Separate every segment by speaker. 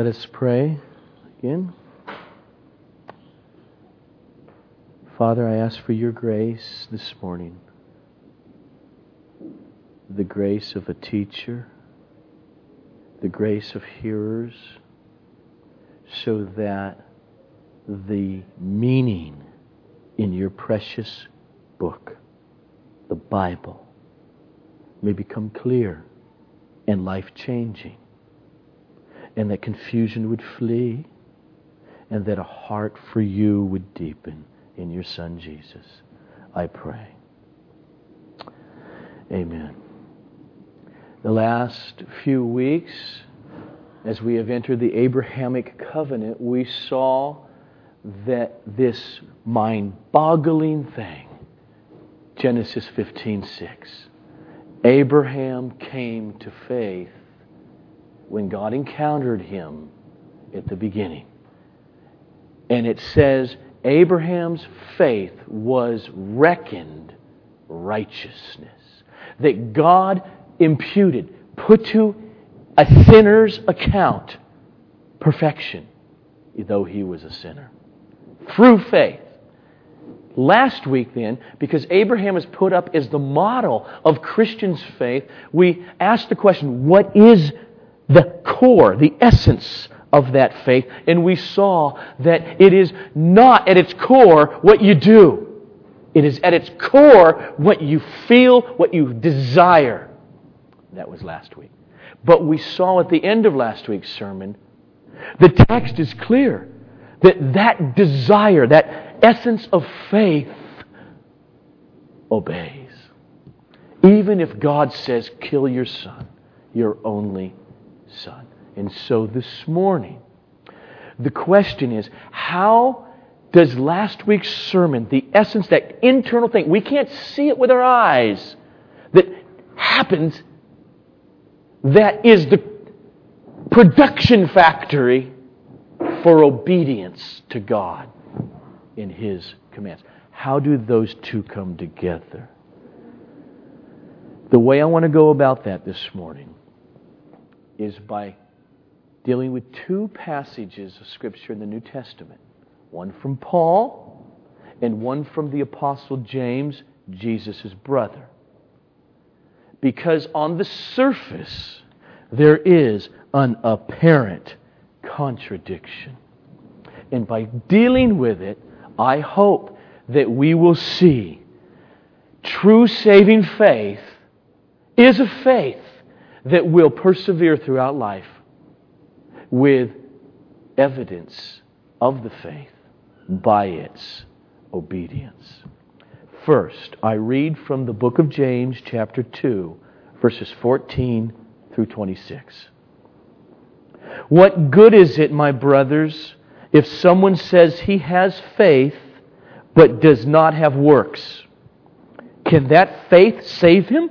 Speaker 1: Let us pray again. Father, I ask for your grace this morning. The grace of a teacher, the grace of hearers, so that the meaning in your precious book, the Bible, may become clear and life changing and that confusion would flee, and that a heart for you would deepen in your Son Jesus. I pray. Amen. The last few weeks, as we have entered the Abrahamic covenant, we saw that this mind boggling thing, Genesis 15 6, Abraham came to faith when God encountered him at the beginning. And it says, Abraham's faith was reckoned righteousness. That God imputed, put to a sinner's account perfection, though he was a sinner. Through faith. Last week, then, because Abraham is put up as the model of Christians' faith, we asked the question what is the core, the essence of that faith. And we saw that it is not at its core what you do. It is at its core what you feel, what you desire. That was last week. But we saw at the end of last week's sermon, the text is clear that that desire, that essence of faith, obeys. Even if God says, kill your son, your only Son. And so this morning, the question is how does last week's sermon, the essence, that internal thing, we can't see it with our eyes, that happens, that is the production factory for obedience to God in His commands. How do those two come together? The way I want to go about that this morning is by dealing with two passages of Scripture in the New Testament one from Paul and one from the Apostle James, Jesus' brother. Because on the surface, there is an apparent contradiction. And by dealing with it, I hope that we will see true saving faith is a faith that will persevere throughout life with evidence of the faith by its obedience. First, I read from the book of James, chapter 2, verses 14 through 26. What good is it, my brothers, if someone says he has faith but does not have works? Can that faith save him?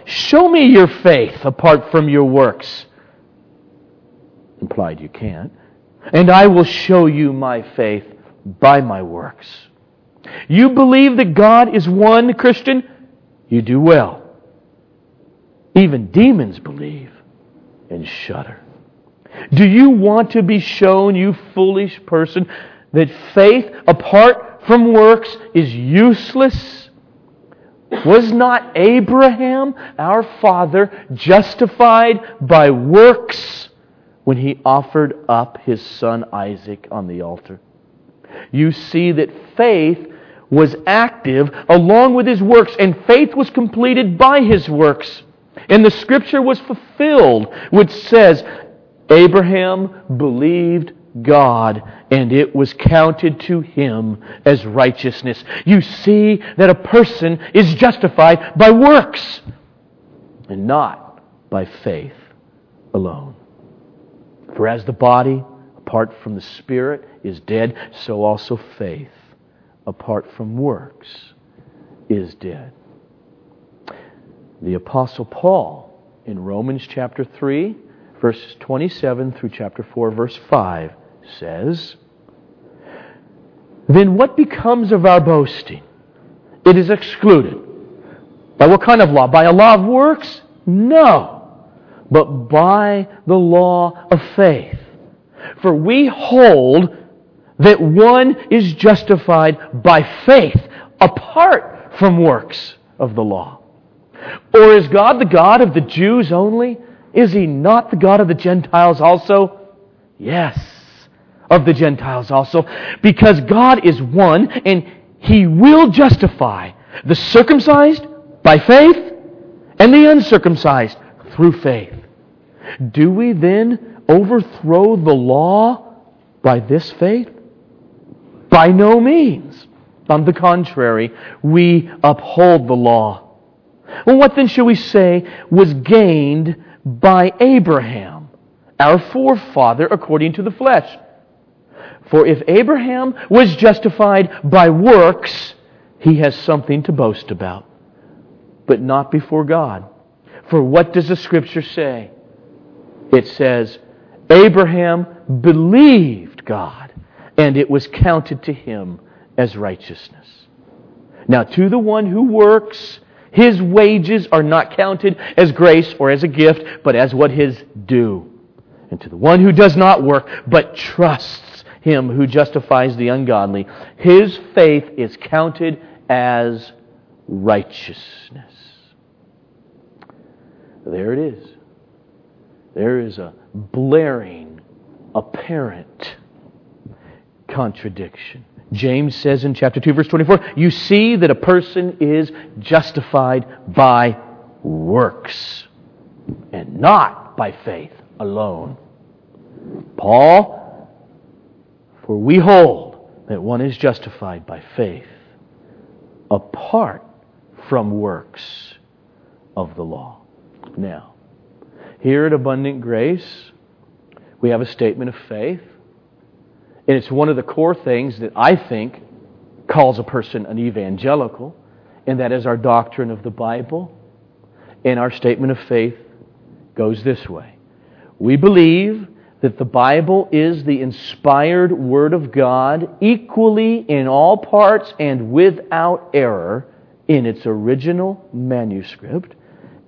Speaker 1: Show me your faith apart from your works. Implied you can't. And I will show you my faith by my works. You believe that God is one, Christian? You do well. Even demons believe and shudder. Do you want to be shown, you foolish person, that faith apart from works is useless? Was not Abraham, our father, justified by works when he offered up his son Isaac on the altar? You see that faith was active along with his works, and faith was completed by his works. And the scripture was fulfilled, which says, Abraham believed God, and it was counted to him as righteousness. You see that a person is justified by works and not by faith alone. For as the body, apart from the Spirit is dead, so also faith, apart from works, is dead. The Apostle Paul, in Romans chapter 3, verses 27 through chapter 4, verse 5, says, Then what becomes of our boasting? It is excluded. By what kind of law? By a law of works? No, but by the law of faith. For we hold that one is justified by faith apart from works of the law. Or is God the God of the Jews only? Is he not the God of the Gentiles also? Yes, of the Gentiles also. Because God is one and he will justify the circumcised by faith and the uncircumcised through faith. Do we then overthrow the law by this faith? By no means. On the contrary, we uphold the law. Well, what then shall we say was gained by Abraham, our forefather according to the flesh? For if Abraham was justified by works, he has something to boast about, but not before God. For what does the Scripture say? It says, Abraham believed God, and it was counted to him as righteousness. Now, to the one who works, his wages are not counted as grace or as a gift, but as what his due. And to the one who does not work, but trusts him who justifies the ungodly, his faith is counted as righteousness. There it is. There is a blaring, apparent contradiction. James says in chapter 2, verse 24, you see that a person is justified by works and not by faith alone. Paul, for we hold that one is justified by faith apart from works of the law. Now, here at Abundant Grace, we have a statement of faith and it's one of the core things that I think calls a person an evangelical, and that is our doctrine of the Bible. And our statement of faith goes this way We believe that the Bible is the inspired Word of God, equally in all parts and without error in its original manuscript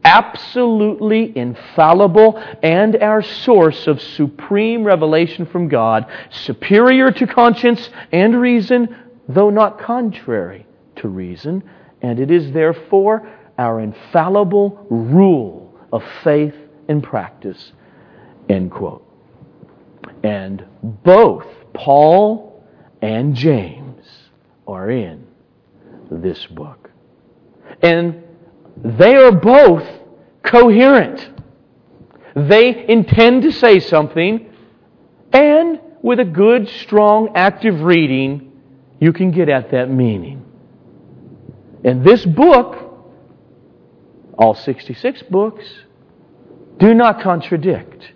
Speaker 1: absolutely infallible and our source of supreme revelation from God, superior to conscience and reason, though not contrary to reason, and it is therefore our infallible rule of faith and practice. End quote. And both Paul and James are in this book. And they are both coherent. They intend to say something, and with a good, strong, active reading, you can get at that meaning. And this book, all 66 books, do not contradict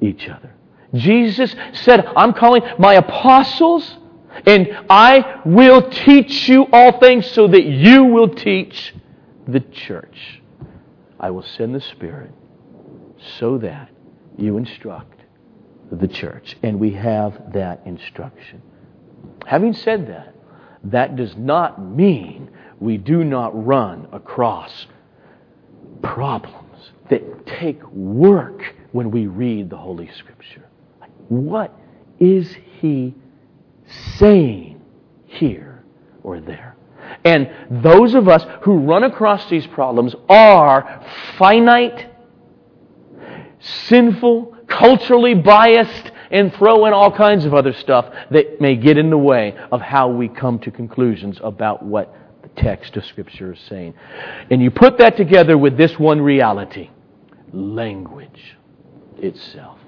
Speaker 1: each other. Jesus said, I'm calling my apostles, and I will teach you all things so that you will teach the church. I will send the Spirit so that you instruct the church. And we have that instruction. Having said that, that does not mean we do not run across problems that take work when we read the Holy Scripture. What is he saying here or there? And those of us who run across these problems are finite, sinful, culturally biased, and throw in all kinds of other stuff that may get in the way of how we come to conclusions about what the text of Scripture is saying. And you put that together with this one reality language itself.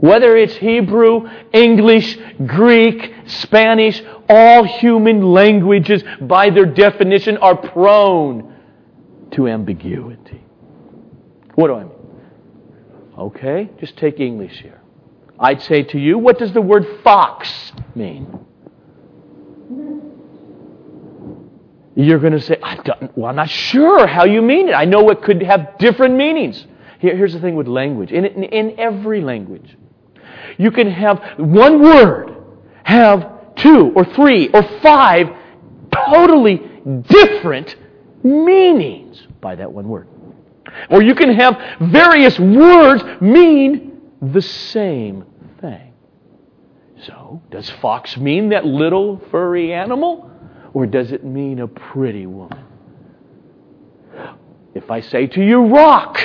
Speaker 1: Whether it's Hebrew, English, Greek, Spanish, all human languages, by their definition, are prone to ambiguity. What do I mean? Okay, just take English here. I'd say to you, what does the word fox mean? You're going to say, well, I'm not sure how you mean it. I know it could have different meanings. Here, here's the thing with language in, in, in every language, you can have one word have two or three or five totally different meanings by that one word. Or you can have various words mean the same thing. So, does fox mean that little furry animal? Or does it mean a pretty woman? If I say to you, rock,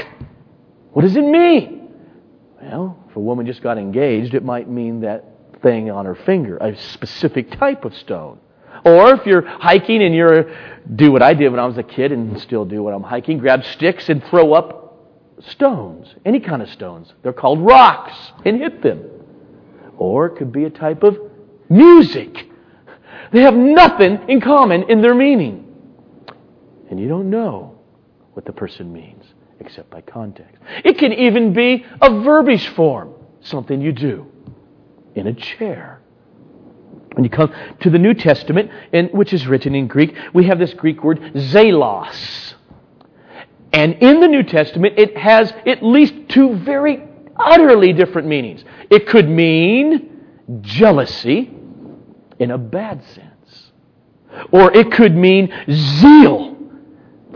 Speaker 1: what does it mean? Well, if a woman just got engaged, it might mean that thing on her finger, a specific type of stone. Or if you're hiking and you're do what I did when I was a kid and still do when I'm hiking, grab sticks and throw up stones, any kind of stones. They're called rocks and hit them. Or it could be a type of music. They have nothing in common in their meaning. And you don't know what the person means except by context. It can even be a verbiage form, something you do in a chair. When you come to the New Testament, in, which is written in Greek, we have this Greek word zelos. And in the New Testament, it has at least two very utterly different meanings. It could mean jealousy in a bad sense, or it could mean zeal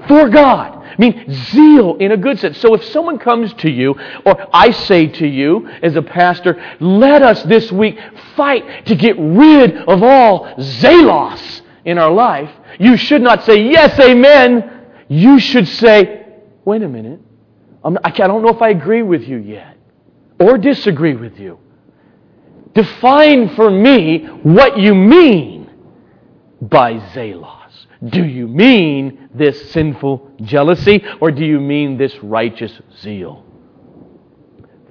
Speaker 1: for God. I mean, zeal in a good sense. So if someone comes to you, or I say to you as a pastor, let us this week fight to get rid of all zelos in our life, you should not say, yes, amen. You should say, wait a minute. I don't know if I agree with you yet or disagree with you. Define for me what you mean by zelos. Do you mean this sinful jealousy or do you mean this righteous zeal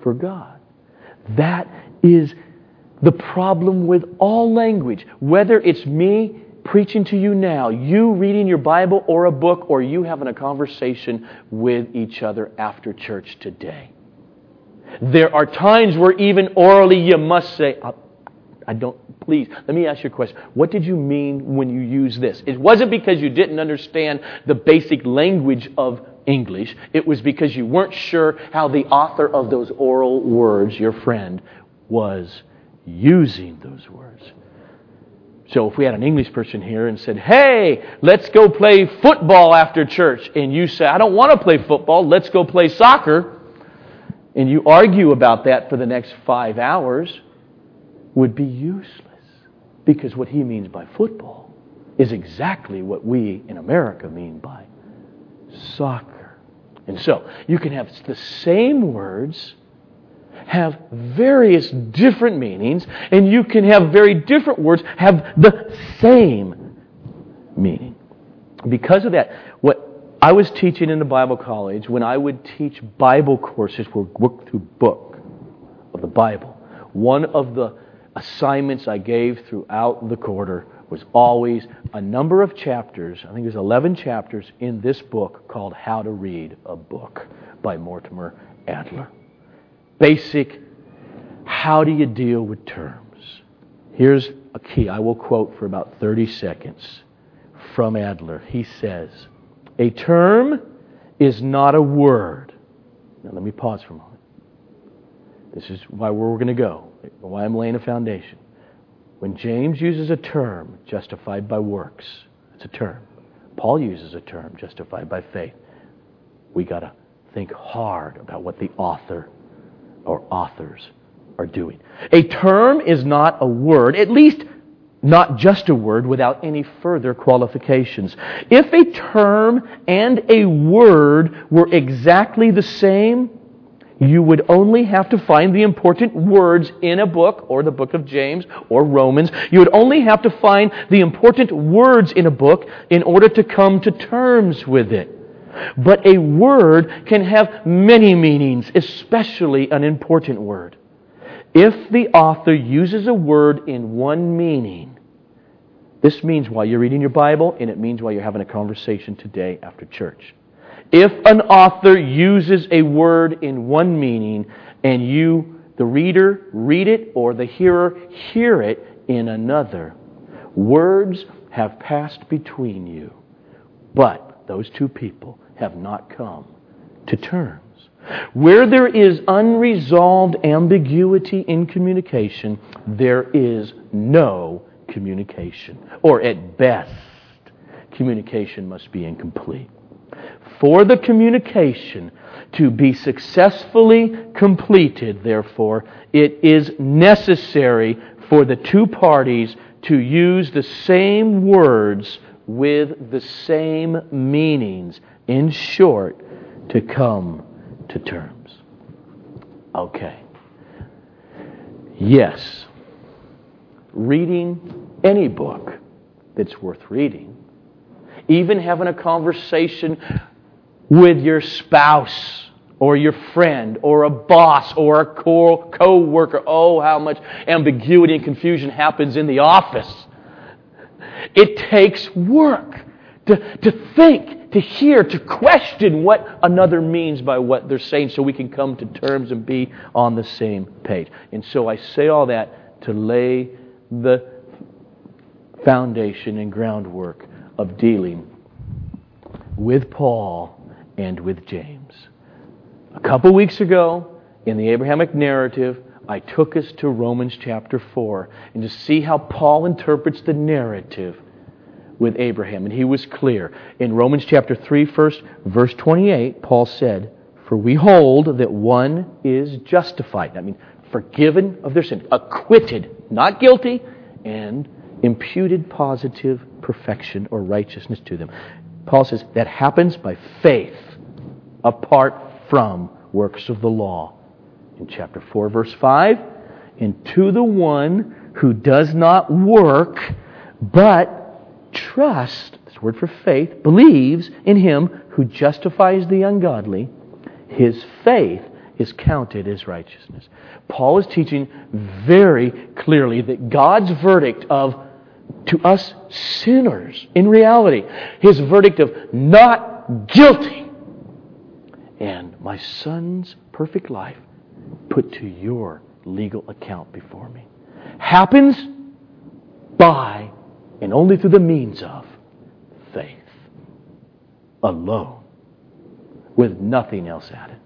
Speaker 1: for God? That is the problem with all language. Whether it's me preaching to you now, you reading your Bible or a book, or you having a conversation with each other after church today. There are times where even orally you must say, uh, I don't, please, let me ask you a question. What did you mean when you used this? It wasn't because you didn't understand the basic language of English. It was because you weren't sure how the author of those oral words, your friend, was using those words. So if we had an English person here and said, hey, let's go play football after church, and you say, I don't want to play football, let's go play soccer, and you argue about that for the next five hours, would be useless. Because what he means by football is exactly what we in America mean by soccer. And so, you can have the same words have various different meanings, and you can have very different words have the same meaning. Because of that, what I was teaching in the Bible college, when I would teach Bible courses where work through book of the Bible, one of the assignments I gave throughout the quarter was always a number of chapters, I think there's 11 chapters in this book called How to Read a Book by Mortimer Adler. Basic, how do you deal with terms? Here's a key I will quote for about 30 seconds from Adler. He says, A term is not a word. Now let me pause for a moment. This is why we're going to go why I'm laying a foundation. When James uses a term, justified by works, it's a term. Paul uses a term, justified by faith. We got to think hard about what the author or authors are doing. A term is not a word, at least not just a word without any further qualifications. If a term and a word were exactly the same, you would only have to find the important words in a book, or the book of James, or Romans. You would only have to find the important words in a book in order to come to terms with it. But a word can have many meanings, especially an important word. If the author uses a word in one meaning, this means while you're reading your Bible, and it means while you're having a conversation today after church. If an author uses a word in one meaning and you the reader read it or the hearer hear it in another. Words have passed between you, but those two people have not come to terms. Where there is unresolved ambiguity in communication, there is no communication. Or at best, communication must be incomplete. For the communication to be successfully completed, therefore, it is necessary for the two parties to use the same words with the same meanings. In short, to come to terms. Okay. Yes, reading any book that's worth reading, even having a conversation with your spouse or your friend or a boss or a co worker. Oh, how much ambiguity and confusion happens in the office. It takes work to, to think, to hear, to question what another means by what they're saying so we can come to terms and be on the same page. And so I say all that to lay the foundation and groundwork of dealing with Paul and with James. A couple weeks ago, in the Abrahamic narrative, I took us to Romans chapter 4 and to see how Paul interprets the narrative with Abraham. And he was clear. In Romans chapter 3, first, verse 28, Paul said, For we hold that one is justified. I mean, forgiven of their sin, acquitted, not guilty, and imputed positive perfection or righteousness to them. Paul says that happens by faith apart from works of the law. In chapter 4, verse 5, and to the one who does not work, but trust, this word for faith, believes in him who justifies the ungodly, his faith is counted as righteousness. Paul is teaching very clearly that God's verdict of to us sinners, in reality, his verdict of not guilty, and my son's perfect life put to your legal account before me, happens by and only through the means of faith alone, with nothing else added.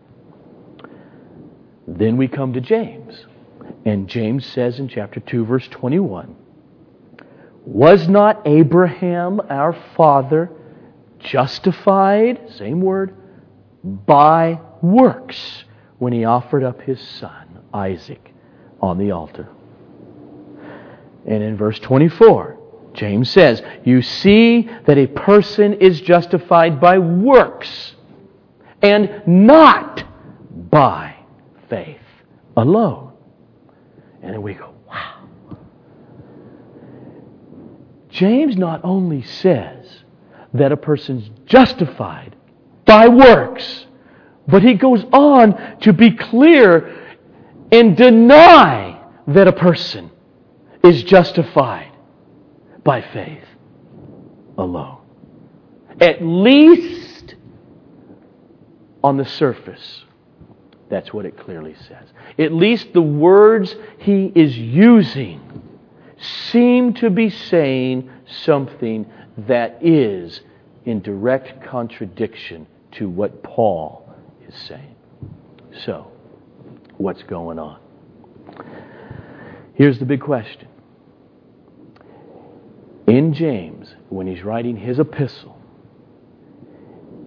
Speaker 1: Then we come to James. And James says in chapter 2, verse 21 Was not Abraham our father justified, same word, by works when he offered up his son, Isaac, on the altar? And in verse 24, James says, You see that a person is justified by works and not by faith alone. And we go, wow. James not only says that a person's justified by works, but he goes on to be clear and deny that a person is justified by faith alone. At least on the surface. That's what it clearly says. At least the words he is using seem to be saying something that is in direct contradiction to what Paul is saying. So, what's going on? Here's the big question. In James, when he's writing his epistle,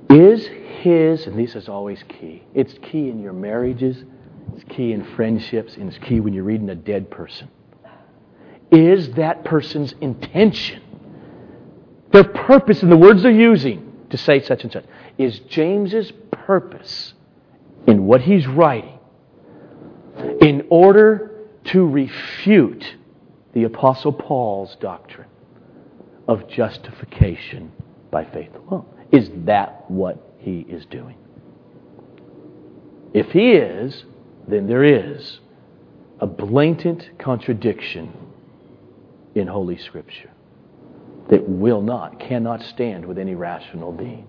Speaker 1: is his, and this is always key, it's key in your marriages, it's key in friendships, and it's key when you're reading a dead person. Is that person's intention, their purpose in the words they're using to say such and such, is James's purpose in what he's writing in order to refute the Apostle Paul's doctrine of justification by faith alone? Is that what he is doing. If he is, then there is a blatant contradiction in Holy Scripture that will not, cannot stand with any rational being.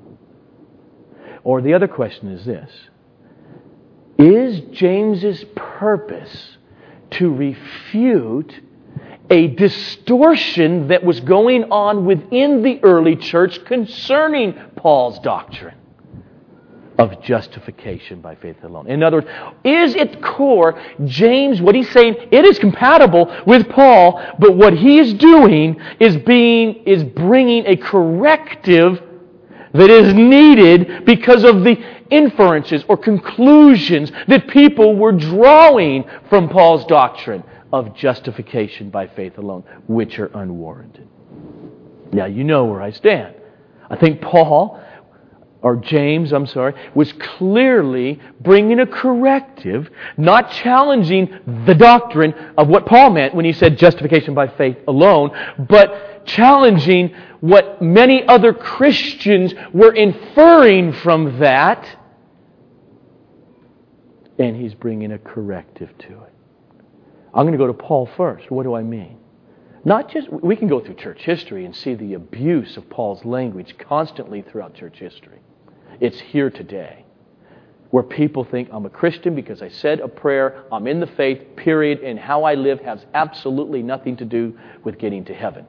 Speaker 1: Or the other question is this Is James's purpose to refute a distortion that was going on within the early church concerning Paul's doctrine of justification by faith alone. In other words, is at core, James, what he's saying, it is compatible with Paul, but what he is doing is being, is bringing a corrective that is needed because of the inferences or conclusions that people were drawing from Paul's doctrine of justification by faith alone, which are unwarranted. Now, you know where I stand. I think Paul or James, I'm sorry, was clearly bringing a corrective, not challenging the doctrine of what Paul meant when he said justification by faith alone, but challenging what many other Christians were inferring from that. And he's bringing a corrective to it. I'm going to go to Paul first. What do I mean? Not just, we can go through church history and see the abuse of Paul's language constantly throughout church history. It's here today. Where people think I'm a Christian because I said a prayer, I'm in the faith, period, and how I live has absolutely nothing to do with getting to heaven.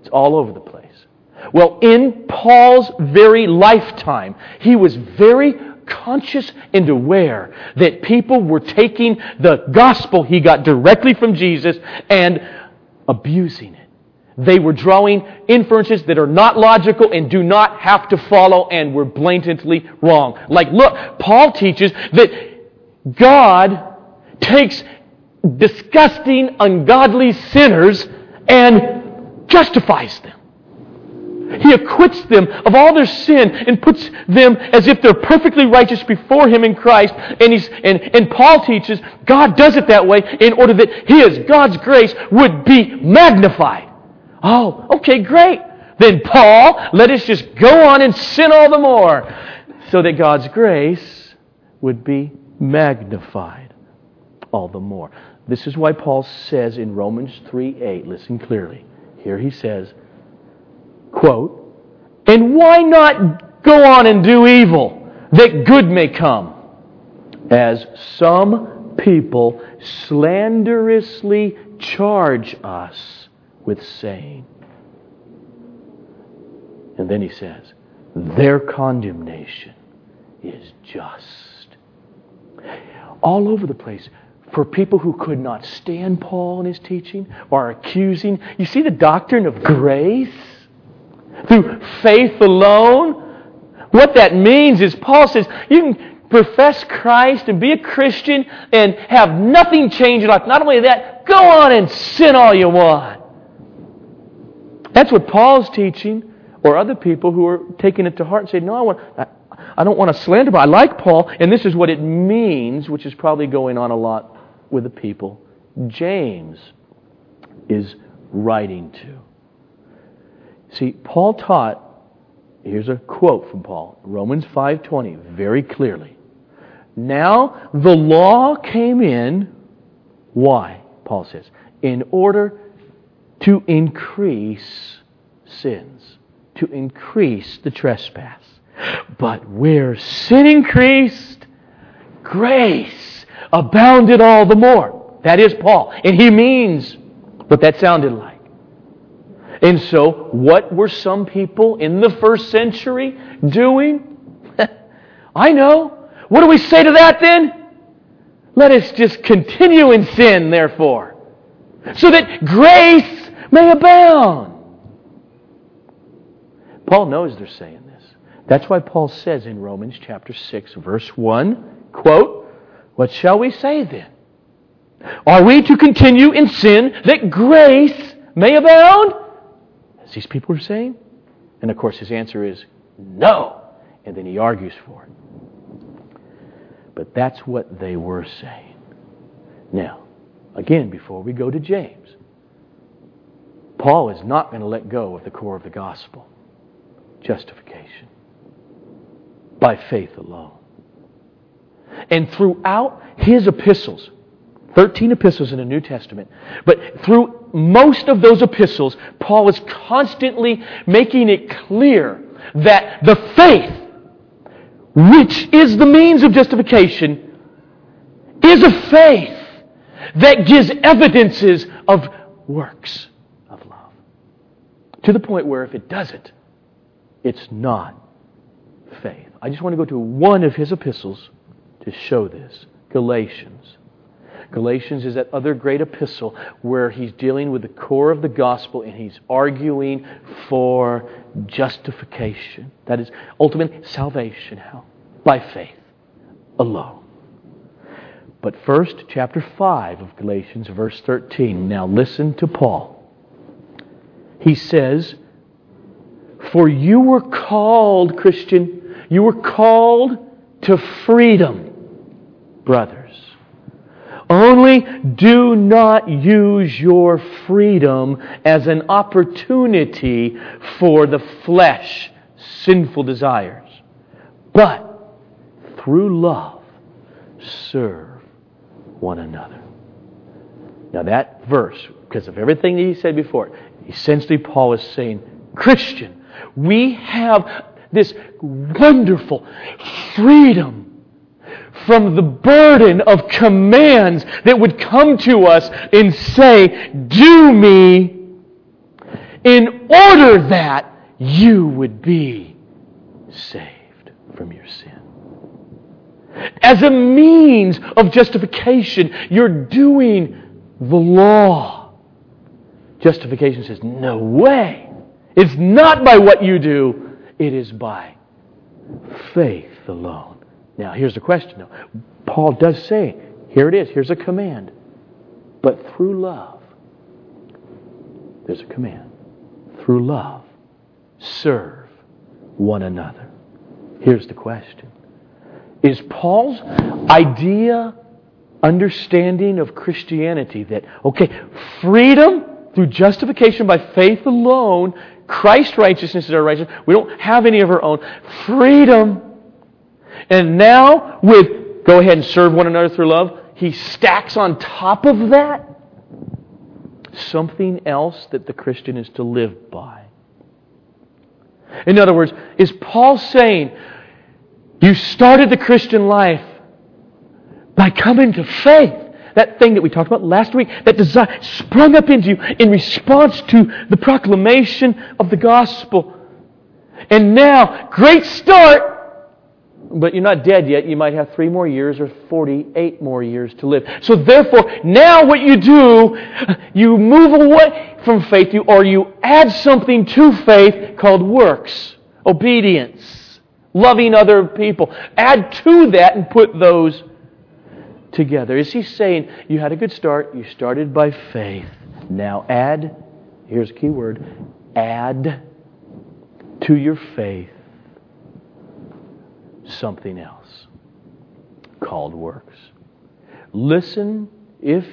Speaker 1: It's all over the place. Well, in Paul's very lifetime, he was very conscious and aware that people were taking the gospel he got directly from Jesus and abusing it. They were drawing inferences that are not logical and do not have to follow and were blatantly wrong. Like, look, Paul teaches that God takes disgusting, ungodly sinners and justifies them. He acquits them of all their sin and puts them as if they're perfectly righteous before Him in Christ. And, he's, and, and Paul teaches God does it that way in order that His, God's grace, would be magnified. Oh, okay, great. Then, Paul, let us just go on and sin all the more so that God's grace would be magnified all the more. This is why Paul says in Romans 3 8, listen clearly. Here he says, quote, and why not go on and do evil that good may come? As some people slanderously charge us with saying. And then he says, their condemnation is just. All over the place. For people who could not stand Paul and his teaching or accusing, you see the doctrine of grace through faith alone. What that means is Paul says you can profess Christ and be a Christian and have nothing change in life. Not only that, go on and sin all you want. That's what Paul's teaching, or other people who are taking it to heart and saying, No, I, want, I, I don't want to slander, but I like Paul, and this is what it means, which is probably going on a lot with the people. James is writing to. See, Paul taught, here's a quote from Paul, Romans 5:20, very clearly. Now the law came in, why? Paul says, in order to increase sins, to increase the trespass. But where sin increased, grace abounded all the more. That is Paul. And he means what that sounded like. And so, what were some people in the first century doing? I know. What do we say to that then? Let us just continue in sin, therefore, so that grace may abound. Paul knows they're saying this. That's why Paul says in Romans chapter 6, verse 1, quote, What shall we say then? Are we to continue in sin that grace may abound? As these people are saying? And of course, his answer is no. And then he argues for it. But that's what they were saying. Now, again, before we go to James, Paul is not going to let go of the core of the gospel justification by faith alone. And throughout his epistles, 13 epistles in the New Testament, but through most of those epistles, Paul is constantly making it clear that the faith, which is the means of justification, is a faith that gives evidences of works of love. To the point where if it doesn't, it's not faith. I just want to go to one of his epistles to show this Galatians. Galatians is that other great epistle where he's dealing with the core of the gospel and he's arguing for justification. That is ultimately salvation. How? By faith alone. But first, chapter 5 of Galatians, verse 13. Now listen to Paul. He says, For you were called, Christian, you were called to freedom, brothers. Only do not use your freedom as an opportunity for the flesh, sinful desires, but through love, serve one another. Now, that verse, because of everything that he said before, essentially Paul is saying, Christian, we have this wonderful freedom from the burden of commands that would come to us and say, Do me, in order that you would be saved from your sin. As a means of justification, you're doing the law. Justification says, No way. It's not by what you do, it is by faith alone. Now, here's the question though. Paul does say, here it is, here's a command. But through love, there's a command. Through love, serve one another. Here's the question Is Paul's idea, understanding of Christianity that, okay, freedom through justification by faith alone, Christ's righteousness is our righteousness, we don't have any of our own, freedom and now, with go ahead and serve one another through love, he stacks on top of that something else that the Christian is to live by. In other words, is Paul saying, you started the Christian life by coming to faith? That thing that we talked about last week, that desire sprung up into you in response to the proclamation of the gospel. And now, great start, but you're not dead yet. You might have three more years or 48 more years to live. So therefore, now what you do, you move away from faith or you add something to faith called works, obedience, loving other people. Add to that and put those together. Is he saying you had a good start, you started by faith. Now add, here's a key word, add to your faith something else called works. Listen, if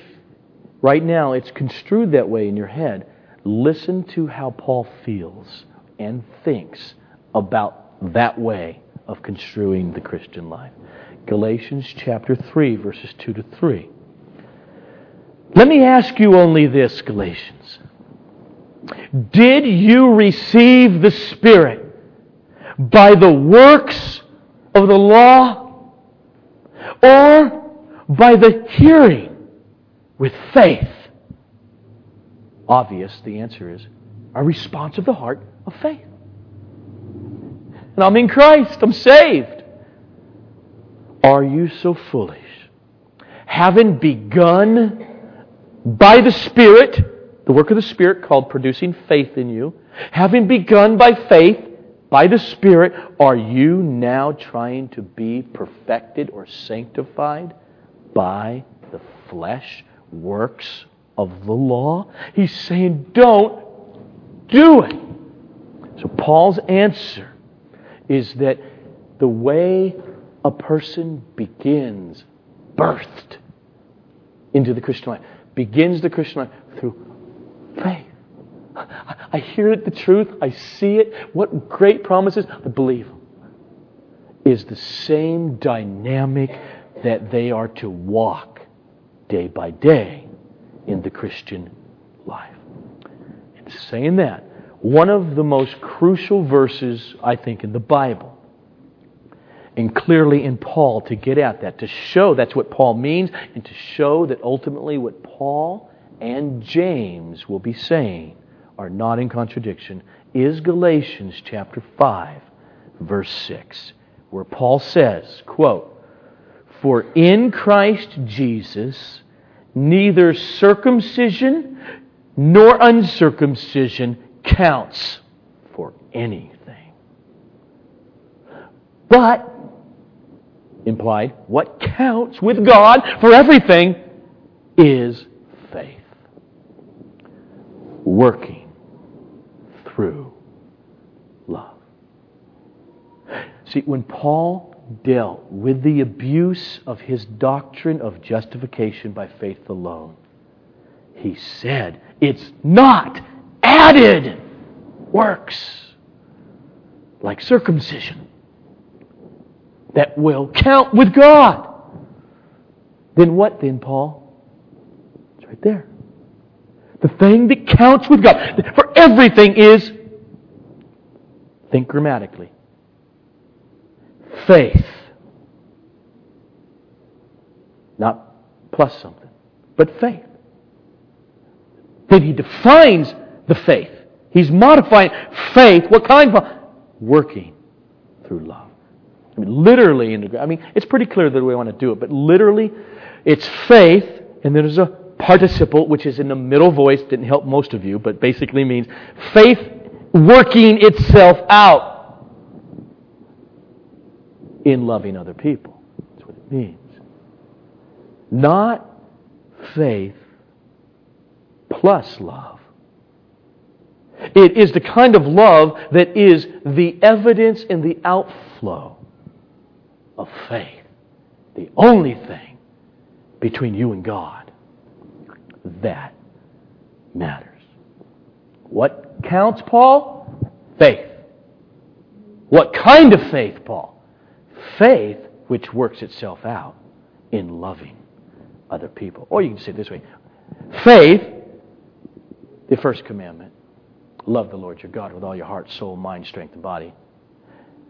Speaker 1: right now it's construed that way in your head, listen to how Paul feels and thinks about that way of construing the Christian life. Galatians chapter 3, verses 2 to 3. Let me ask you only this, Galatians. Did you receive the Spirit by the works of the law or by the hearing with faith? Obvious, the answer is a response of the heart of faith. And I'm in Christ, I'm saved. Are you so foolish? Having begun by the Spirit, the work of the Spirit called producing faith in you, having begun by faith, by the Spirit, are you now trying to be perfected or sanctified by the flesh works of the law? He's saying, don't do it. So, Paul's answer is that the way a person begins, birthed into the Christian life, begins the Christian life through faith. I hear it, the truth. I see it. What great promises. I believe is the same dynamic that they are to walk day by day in the Christian life. And saying that, one of the most crucial verses, I think, in the Bible and clearly in Paul to get at that, to show that's what Paul means, and to show that ultimately what Paul and James will be saying are not in contradiction, is Galatians chapter 5, verse 6, where Paul says, quote, For in Christ Jesus neither circumcision nor uncircumcision counts for anything. But, implied, what counts with God for everything is faith. Working through love. See, when Paul dealt with the abuse of his doctrine of justification by faith alone, he said, it's not added works like circumcision that will count with God. Then what then, Paul? It's right there. The thing that counts with God for everything is, think grammatically, faith. Not plus something, but faith. Then he defines the faith. He's modifying faith. What kind of? Working through love. I mean, literally, I mean, it's pretty clear that we want to do it, but literally, it's faith, and there's a participle, which is in the middle voice, didn't help most of you, but basically means faith working itself out in loving other people. That's what it means. Not faith plus love. It is the kind of love that is the evidence and the outflow of faith. The only thing between you and God that matters. What counts, Paul? Faith. What kind of faith, Paul? Faith which works itself out in loving other people. Or you can say it this way faith, the first commandment, love the Lord your God with all your heart, soul, mind, strength, and body.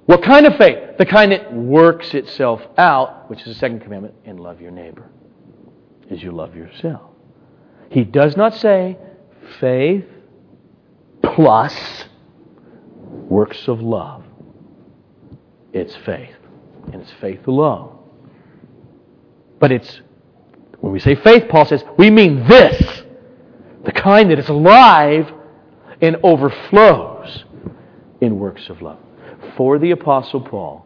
Speaker 1: What kind of faith? The kind that works itself out, which is the second commandment, and love your neighbor as you love yourself. He does not say faith plus works of love. It's faith, and it's faith alone. But it's, when we say faith, Paul says, we mean this the kind that is alive and overflows in works of love for the Apostle Paul,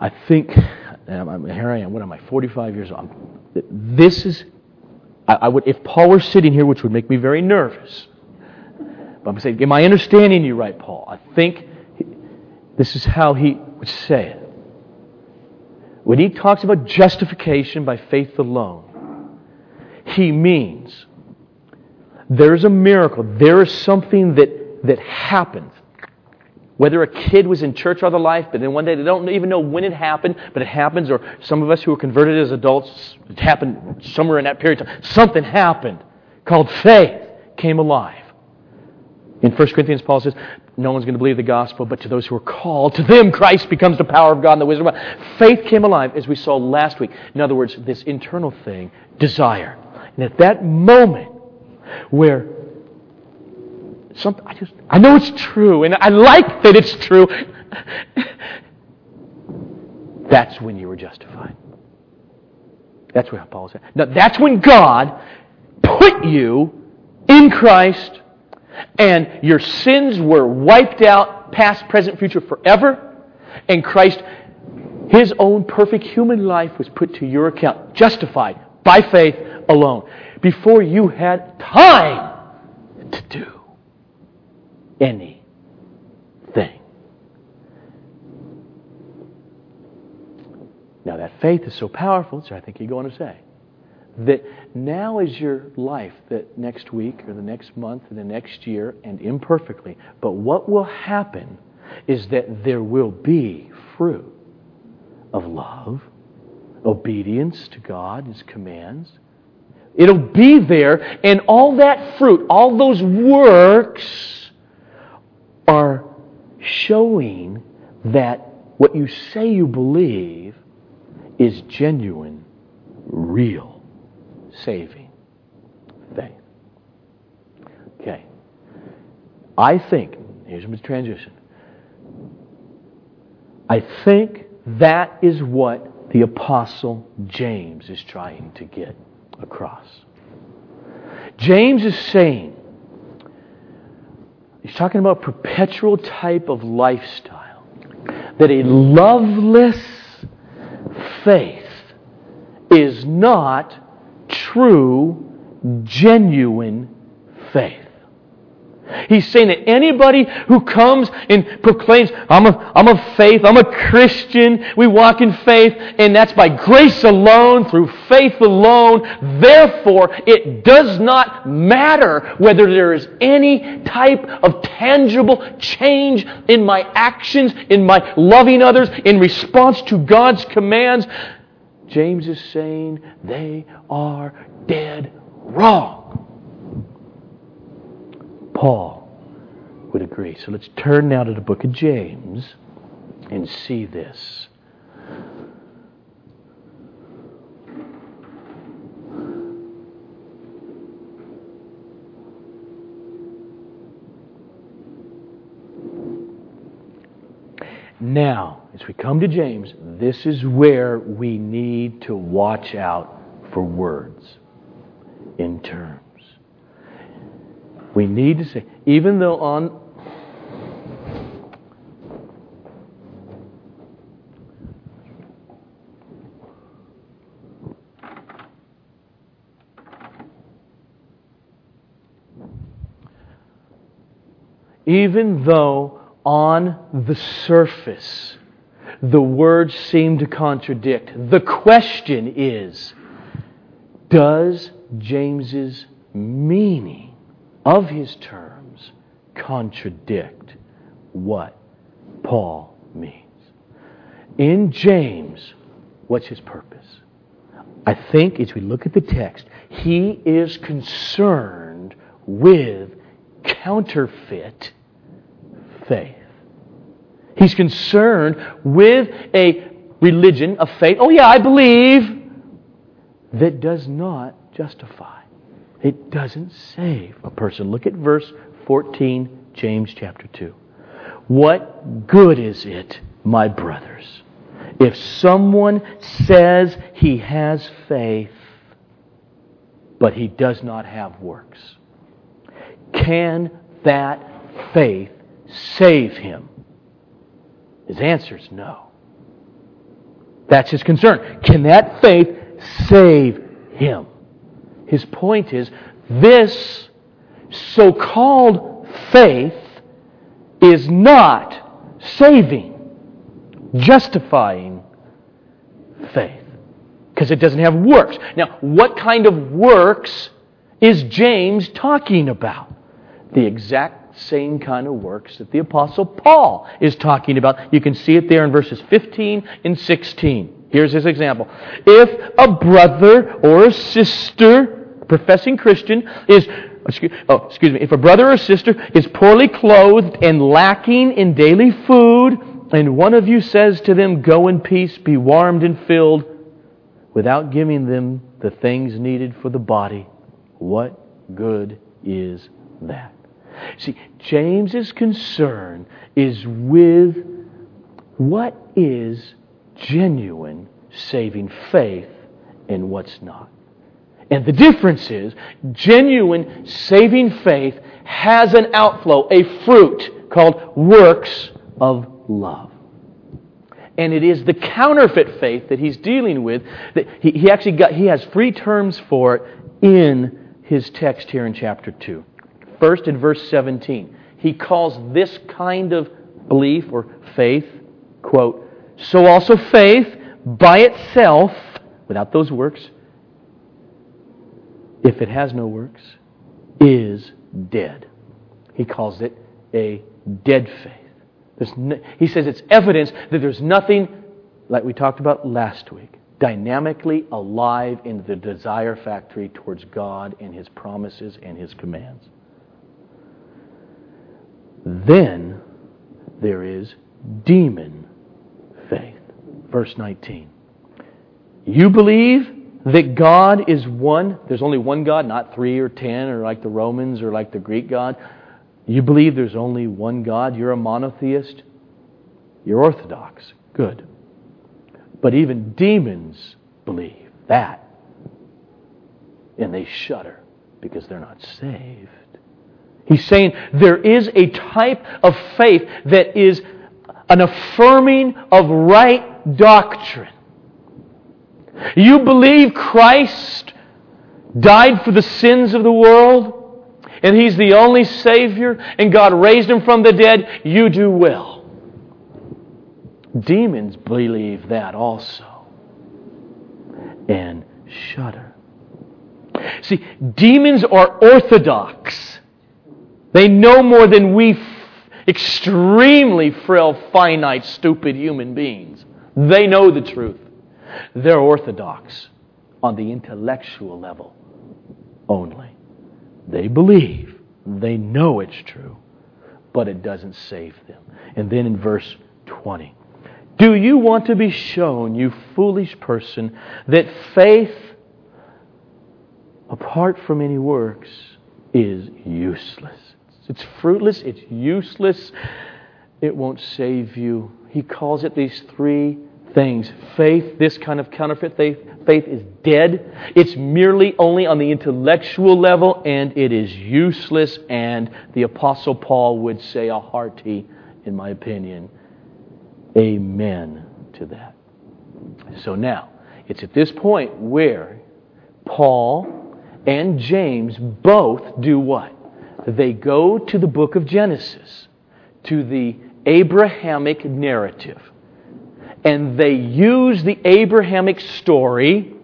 Speaker 1: I think, here I am, what am I, 45 years old. This is, I, I would, if Paul were sitting here, which would make me very nervous, but I'm saying, am I understanding you right, Paul? I think this is how he would say it. When he talks about justification by faith alone, he means there's a miracle. There is something that, that happens whether a kid was in church all their life, but then one day they don't even know when it happened, but it happens, or some of us who were converted as adults, it happened somewhere in that period of time. Something happened called faith came alive. In 1 Corinthians, Paul says, No one's going to believe the gospel, but to those who are called, to them Christ becomes the power of God and the wisdom of God. Faith came alive, as we saw last week. In other words, this internal thing, desire. And at that moment where something I just I know it's true and I like that it's true. that's when you were justified. That's what Paul said. Now that's when God put you in Christ and your sins were wiped out, past, present, future, forever. And Christ, his own perfect human life was put to your account, justified by faith alone, before you had time to do anything. Now, that faith is so powerful, so I think you're going to say, that now is your life that next week or the next month or the next year, and imperfectly, but what will happen is that there will be fruit of love, obedience to God, His commands. It'll be there, and all that fruit, all those works, are showing that what you say you believe is genuine, real, saving faith. Okay. I think, here's my transition. I think that is what the Apostle James is trying to get across. James is saying, he's talking about perpetual type of lifestyle, that a loveless faith is not true, genuine faith. He's saying that anybody who comes and proclaims, I'm a, I'm a faith, I'm a Christian, we walk in faith, and that's by grace alone, through faith alone. Therefore, it does not matter whether there is any type of tangible change in my actions, in my loving others, in response to God's commands. James is saying they are dead wrong. Paul would agree. So let's turn now to the book of James and see this. Now, as we come to James, this is where we need to watch out for words in terms. We need to say, even though on even though on the surface the words seem to contradict, the question is does James's meaning of his terms contradict what Paul means. In James, what's his purpose? I think as we look at the text, he is concerned with counterfeit faith. He's concerned with a religion, of faith, oh yeah, I believe, that does not justify. It doesn't save a person. Look at verse 14, James chapter 2. What good is it, my brothers, if someone says he has faith, but he does not have works? Can that faith save him? His answer is no. That's his concern. Can that faith save him? His point is this so called faith is not saving, justifying faith. Because it doesn't have works. Now, what kind of works is James talking about? The exact same kind of works that the Apostle Paul is talking about. You can see it there in verses 15 and 16. Here's his example. If a brother or a sister professing Christian is, excuse, oh, excuse me, if a brother or sister is poorly clothed and lacking in daily food, and one of you says to them, Go in peace, be warmed and filled, without giving them the things needed for the body, what good is that? See, James's concern is with what is genuine saving faith and what's not. And the difference is genuine saving faith has an outflow, a fruit called works of love. And it is the counterfeit faith that he's dealing with that he, he actually got he has three terms for it in his text here in chapter 2. First in verse 17, he calls this kind of belief or faith, quote, so also faith by itself, without those works, if it has no works, is dead. He calls it a dead faith. No, he says it's evidence that there's nothing, like we talked about last week, dynamically alive in the desire factory towards God and His promises and His commands. Then there is demon faith. verse 19. You believe that God is one? There's only one God, not three or ten, or like the Romans or like the Greek God. You believe there's only one God? You're a monotheist? You're Orthodox. Good. But even demons believe that. And they shudder because they're not saved. He's saying there is a type of faith that is an affirming of right doctrine. You believe Christ died for the sins of the world and He's the only Savior and God raised Him from the dead, you do well. Demons believe that also and shudder. See, demons are orthodox. They know more than we extremely frail, finite, stupid human beings. They know the truth. They're orthodox on the intellectual level only. They believe, they know it's true, but it doesn't save them. And then in verse 20, do you want to be shown, you foolish person, that faith apart from any works is useless? It's fruitless, it's useless, it won't save you. He calls it these three things. Faith, this kind of counterfeit faith, faith is dead. It's merely only on the intellectual level, and it is useless. And the Apostle Paul would say a hearty, in my opinion, amen to that. So now, it's at this point where Paul and James both do what? They go to the book of Genesis, to the Abrahamic narrative and they use the Abrahamic story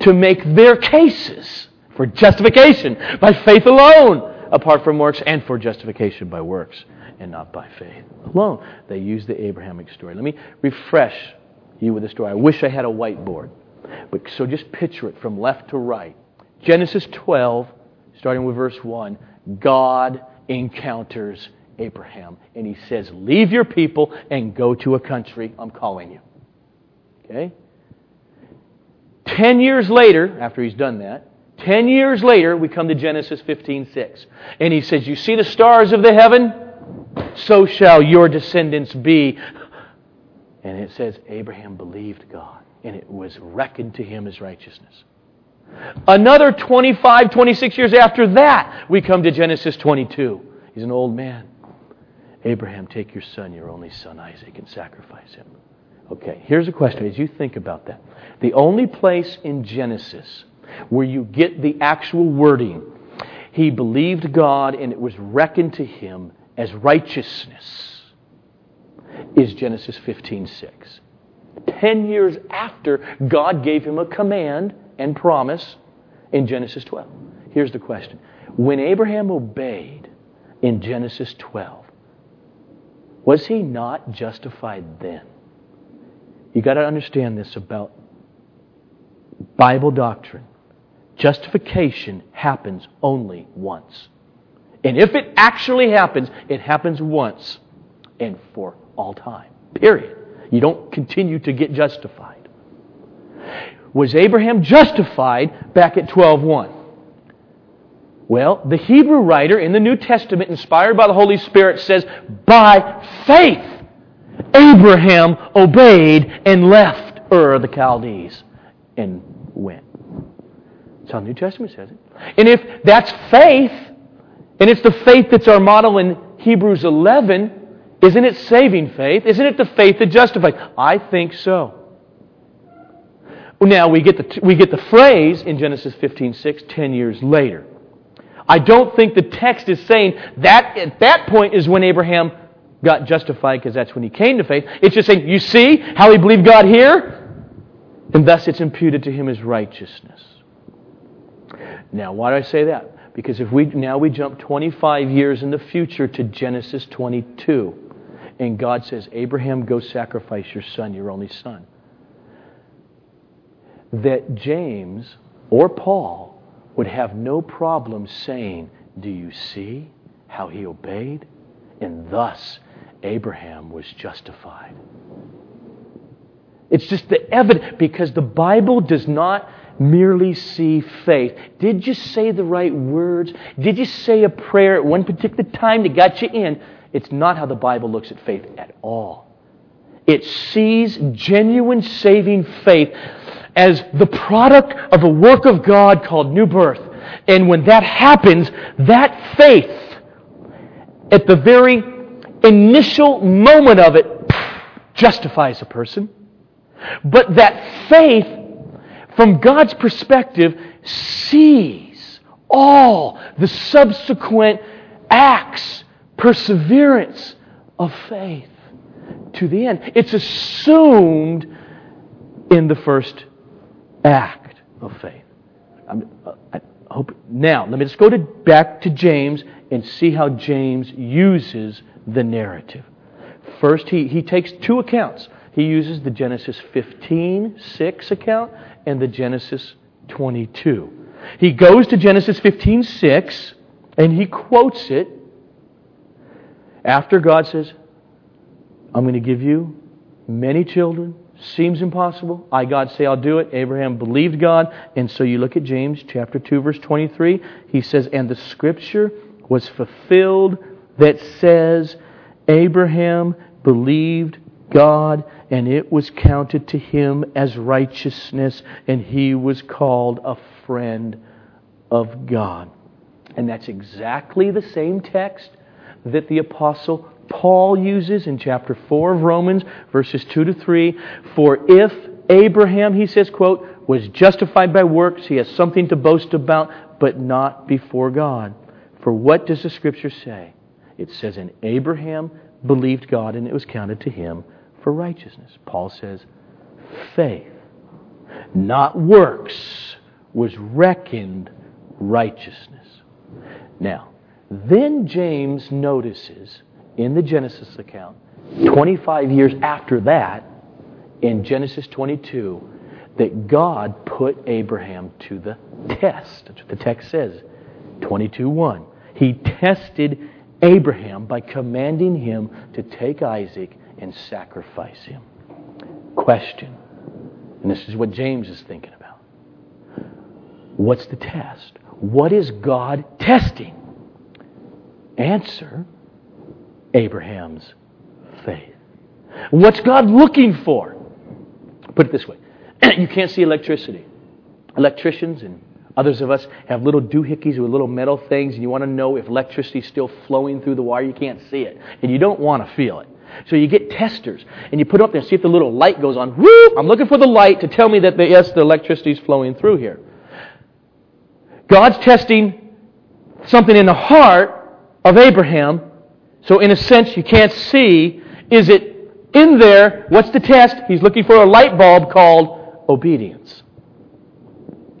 Speaker 1: to make their cases for justification by faith alone, apart from works, and for justification by works and not by faith alone. They use the Abrahamic story. Let me refresh you with the story. I wish I had a whiteboard. But so just picture it from left to right. Genesis 12, starting with verse 1, God encounters Abraham. And he says, Leave your people and go to a country. I'm calling you. Okay? Ten years later, after he's done that, ten years later, we come to Genesis 15:6. And he says, You see the stars of the heaven? So shall your descendants be. And it says, Abraham believed God, and it was reckoned to him as righteousness. Another 25, 26 years after that, we come to Genesis 22. He's an old man. Abraham, take your son, your only son Isaac, and sacrifice him. Okay, here's a question as you think about that. The only place in Genesis where you get the actual wording, he believed God and it was reckoned to him as righteousness, is Genesis 15:6. Ten years after God gave him a command and promise in Genesis 12. Here's the question. When Abraham obeyed in Genesis 12, was he not justified then? You got to understand this about Bible doctrine. Justification happens only once. And if it actually happens, it happens once and for all time. Period. You don't continue to get justified. Was Abraham justified back at 12:1? Well, the Hebrew writer in the New Testament, inspired by the Holy Spirit, says, By faith, Abraham obeyed and left Ur the Chaldees and went. That's how the New Testament says it. And if that's faith, and it's the faith that's our model in Hebrews 11, isn't it saving faith? Isn't it the faith that justifies? I think so. Now we get the, we get the phrase in Genesis 15 6, 10 years later. I don't think the text is saying that at that point is when Abraham got justified because that's when he came to faith. It's just saying, you see how he believed God here? And thus it's imputed to him as righteousness. Now, why do I say that? Because if we now we jump 25 years in the future to Genesis 22, and God says, Abraham, go sacrifice your son, your only son. That James or Paul would have no problem saying, Do you see how he obeyed? And thus Abraham was justified. It's just the evidence, because the Bible does not merely see faith. Did you say the right words? Did you say a prayer at one particular time that got you in? It's not how the Bible looks at faith at all. It sees genuine saving faith as the product of a work of God called new birth. And when that happens, that faith, at the very initial moment of it, justifies a person. But that faith, from God's perspective, sees all the subsequent acts, perseverance of faith to the end. It's assumed in the first act of faith. I hope now let me just go to, back to James and see how James uses the narrative. First, he, he takes two accounts. He uses the Genesis 15, 6 account and the Genesis 22. He goes to Genesis 15, 6 and he quotes it after God says, I'm going to give you many children. Seems impossible. I, God, say I'll do it. Abraham believed God. And so you look at James chapter 2, verse 23. He says, And the scripture was fulfilled that says, Abraham believed God, and it was counted to him as righteousness, and he was called a friend of God. And that's exactly the same text that the Apostle Paul uses in chapter 4 of Romans, verses 2 to 3. For if Abraham, he says, quote, was justified by works, he has something to boast about, but not before God. For what does the Scripture say? It says, And Abraham believed God, and it was counted to him for righteousness. Paul says, faith, not works, was reckoned righteousness. Now, then James notices in the Genesis account, 25 years after that, in Genesis 22, that God put Abraham to the test. That's what the text says. 22:1. He tested Abraham by commanding him to take Isaac and sacrifice him. Question. And this is what James is thinking about. What's the test? What is God testing? Answer Abraham's faith. What's God looking for? Put it this way you can't see electricity. Electricians and others of us have little doohickeys with little metal things, and you want to know if electricity is still flowing through the wire. You can't see it, and you don't want to feel it. So you get testers, and you put them up there, and see if the little light goes on. Woo! I'm looking for the light to tell me that, the, yes, the electricity is flowing through here. God's testing something in the heart of Abraham so, in a sense, you can't see is it in there? What's the test? He's looking for a light bulb called obedience.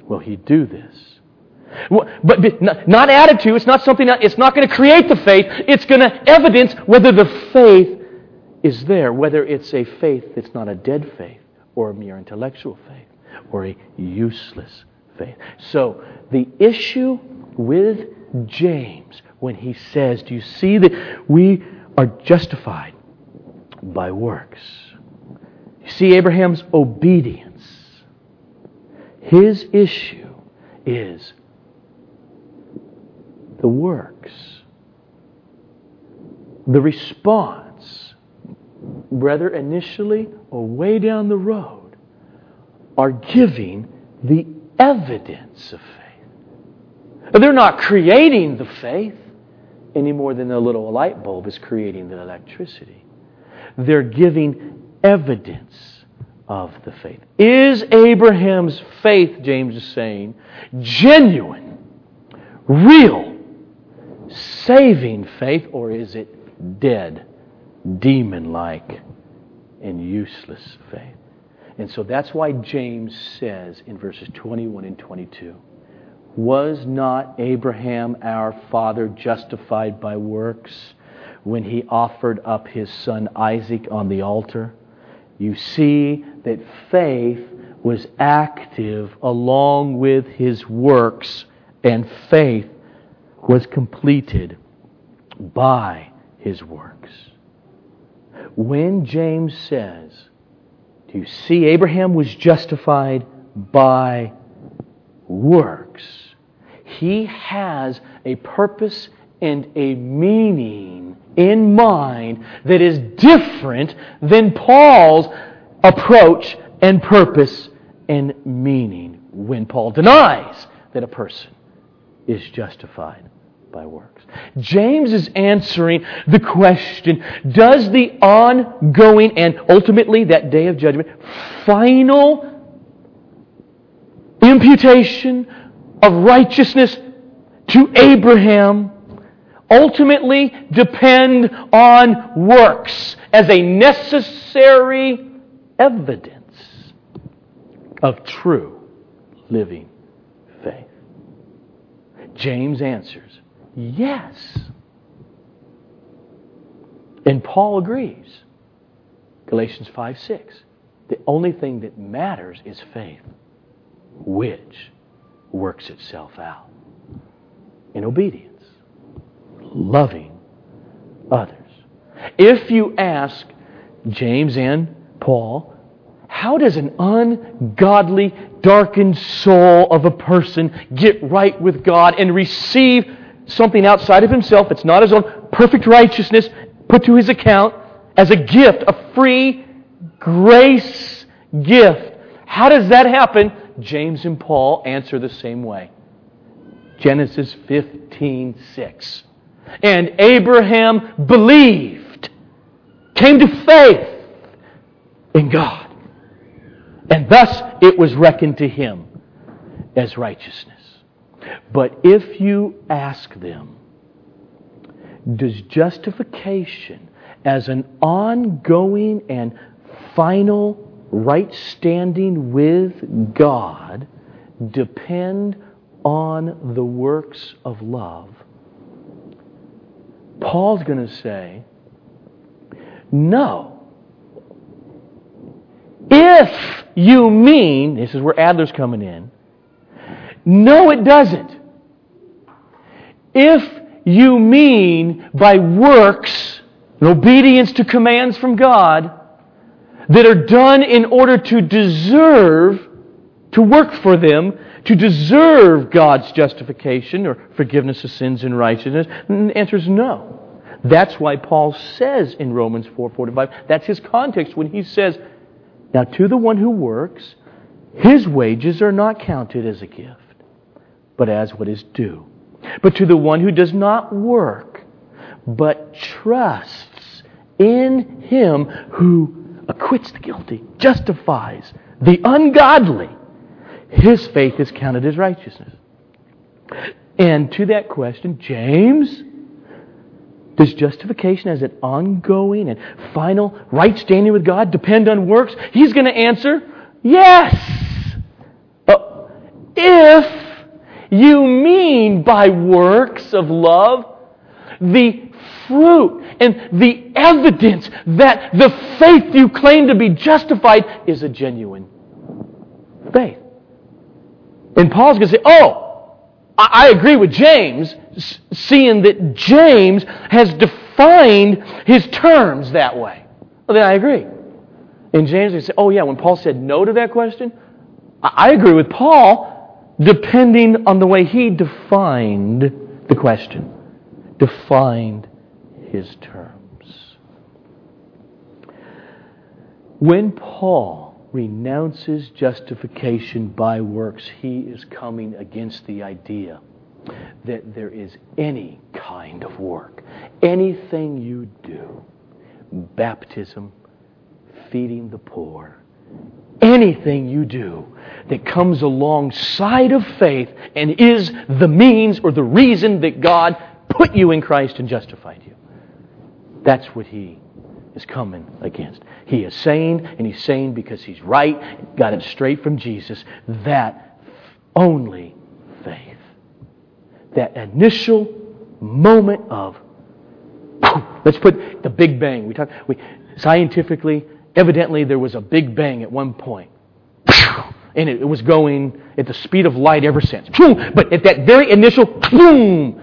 Speaker 1: Will he do this? But not attitude. It's not something. It's not going to create the faith. It's going to evidence whether the faith is there. Whether it's a faith that's not a dead faith, or a mere intellectual faith, or a useless faith. So the issue with James when he says, Do you see that we are justified by works? You see Abraham's obedience. His issue is the works. The response, whether initially or way down the road, are giving the evidence of faith. They're not creating the faith any more than a little light bulb is creating the electricity. They're giving evidence of the faith. Is Abraham's faith, James is saying, genuine, real, saving faith, or is it dead, demon like, and useless faith? And so that's why James says in verses 21 and 22 was not Abraham our father justified by works when he offered up his son Isaac on the altar? You see that faith was active along with his works, and faith was completed by his works. When James says, Do you see? Abraham was justified by works. He has a purpose and a meaning in mind that is different than Paul's approach and purpose and meaning when Paul denies that a person is justified by works. James is answering the question Does the ongoing and ultimately that day of judgment, final imputation of righteousness to Abraham ultimately depend on works as a necessary evidence of true living faith? James answers yes. And Paul agrees. Galatians 5 6. The only thing that matters is faith, which works itself out in obedience, loving others. If you ask James and Paul, how does an ungodly, darkened soul of a person get right with God and receive something outside of himself? It's not his own perfect righteousness put to his account as a gift, a free grace gift. How does that happen? James and Paul answer the same way. Genesis 15 6. And Abraham believed, came to faith in God. And thus it was reckoned to him as righteousness. But if you ask them, does justification as an ongoing and final right standing with God depend on the works of love? Paul's going to say, no. If you mean, this is where Adler's coming in, no, it doesn't. If you mean by works and obedience to commands from God that are done in order to deserve, to work for them, to deserve God's justification or forgiveness of sins and righteousness? And the answer is no. That's why Paul says in Romans 4:45, that's his context when he says, "Now to the one who works, his wages are not counted as a gift, but as what is due. But to the one who does not work, but trusts in him who acquits the guilty, justifies the ungodly, his faith is counted as righteousness. And to that question, James, does justification as an ongoing and final right standing with God depend on works? He's going to answer, yes. Uh, if you mean by works of love the fruit and the evidence that the faith you claim to be justified is a genuine faith. And Paul's going to say, oh, I agree with James, seeing that James has defined his terms that way. Well, then I agree. And James would say, oh, yeah, when Paul said no to that question, I agree with Paul depending on the way he defined the question, defined his terms. When Paul renounces justification by works, he is coming against the idea that there is any kind of work, anything you do, baptism, feeding the poor, anything you do that comes alongside of faith and is the means or the reason that God put you in Christ and justified you. That's what he is coming against. He is saying, and he's saying because he's right, got it straight from Jesus, that only faith. That initial moment of, let's put the Big Bang. We talk, we, scientifically, evidently there was a Big Bang at one point and it, was going at the speed of light ever since. But at that very initial boom,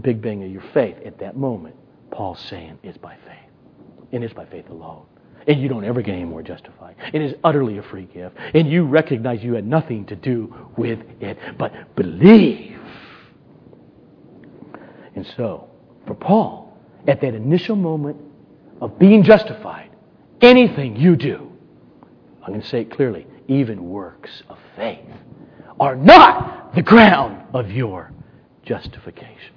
Speaker 1: big bang of your faith, at that moment, Paul's saying is by faith. And it's by faith alone. and you don't ever get any more justified. It is utterly a free gift, and you recognize you had nothing to do with it, but believe. And so, for Paul, at that initial moment of being justified, anything you do, I'm going to say it clearly, even works of faith, are not the ground of your justification.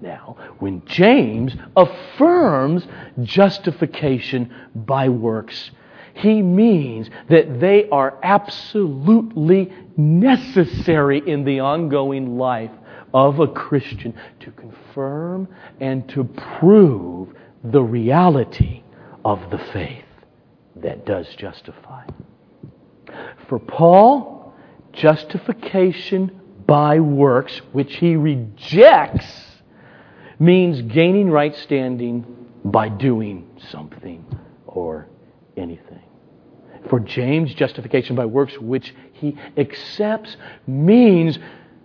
Speaker 1: Now, when James affirms justification by works, he means that they are absolutely necessary in the ongoing life of a Christian to confirm and to prove the reality of the faith that does justify. For Paul, justification by works, which he rejects, means gaining right standing by doing something or anything. For James, justification by works, which he accepts, means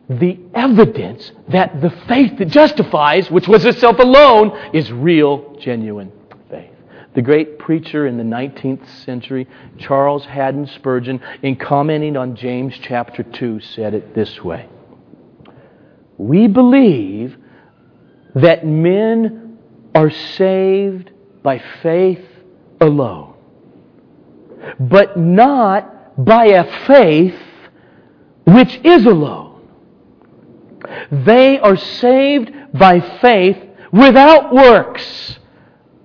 Speaker 1: the evidence that the faith that justifies, which was itself alone, is real, genuine faith. The great preacher in the 19th century, Charles Haddon Spurgeon, in commenting on James chapter 2, said it this way We believe that men are saved by faith alone, but not by a faith which is alone. They are saved by faith without works,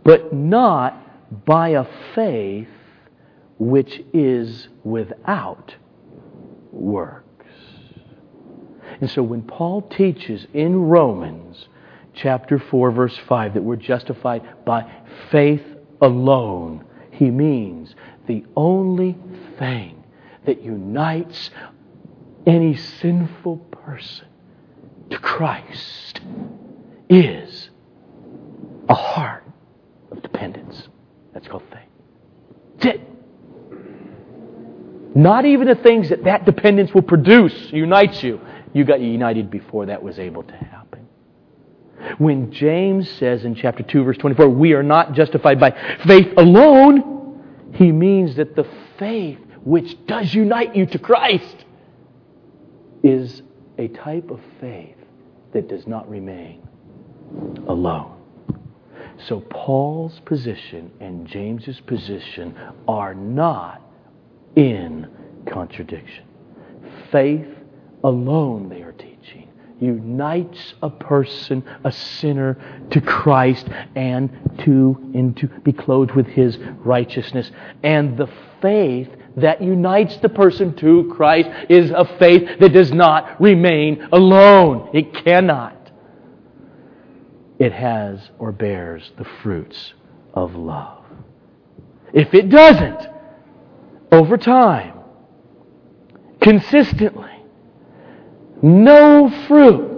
Speaker 1: but not by a faith which is without works. And so when Paul teaches in Romans chapter 4, verse 5, that we're justified by faith alone, he means the only thing that unites any sinful person to Christ is a heart of dependence. That's called faith. That's it. Not even the things that that dependence will produce unites you. You got united before that was able to happen. When James says in chapter 2, verse 24, we are not justified by faith alone, he means that the faith which does unite you to Christ is a type of faith that does not remain alone. So Paul's position and James's position are not in contradiction. Faith alone, they are teaching, unites a person, a sinner, to Christ and to, and to be clothed with his righteousness. And the faith that unites the person to Christ is a faith that does not remain alone. It cannot. It has or bears the fruits of love. If it doesn't, over time, consistently, no fruit,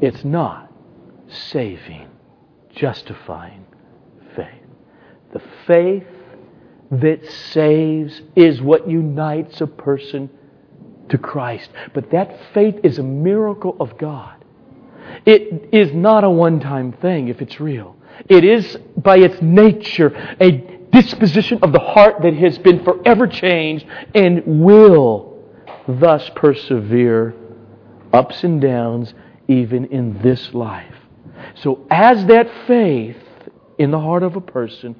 Speaker 1: it's not saving, justifying faith. The faith that saves is what unites a person to Christ. But that faith is a miracle of God. It is not a one time thing if it's real. It is, by its nature, a disposition of the heart that has been forever changed and will thus persevere ups and downs even in this life. So, as that faith in the heart of a person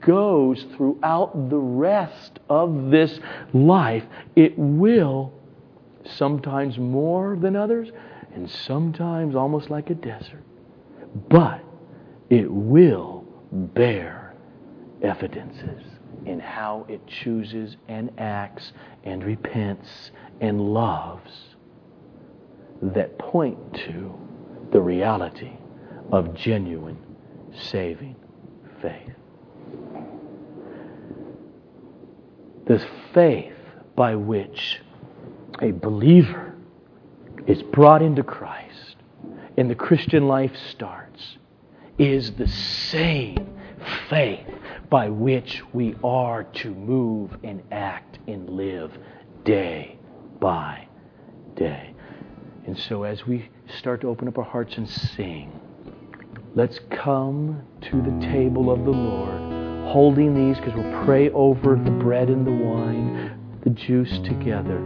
Speaker 1: goes throughout the rest of this life, it will, sometimes more than others, and sometimes almost like a desert, but it will bear evidences in how it chooses and acts and repents and loves that point to the reality of genuine saving faith. This faith by which a believer is brought into Christ and the Christian life starts is the same faith by which we are to move and act and live day by day. And so, as we start to open up our hearts and sing, Let's come to the table of the Lord, holding these because we'll pray over the bread and the wine, the juice together.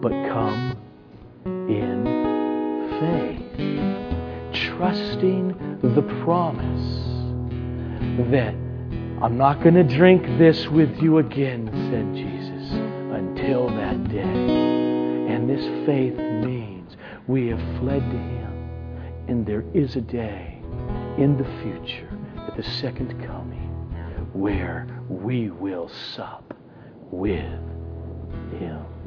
Speaker 1: But come in faith, trusting the promise that I'm not going to drink this with you again, said Jesus, until that day. And this faith means we have fled to Him, and there is a day in the future, at the second coming, where we will sup with Him.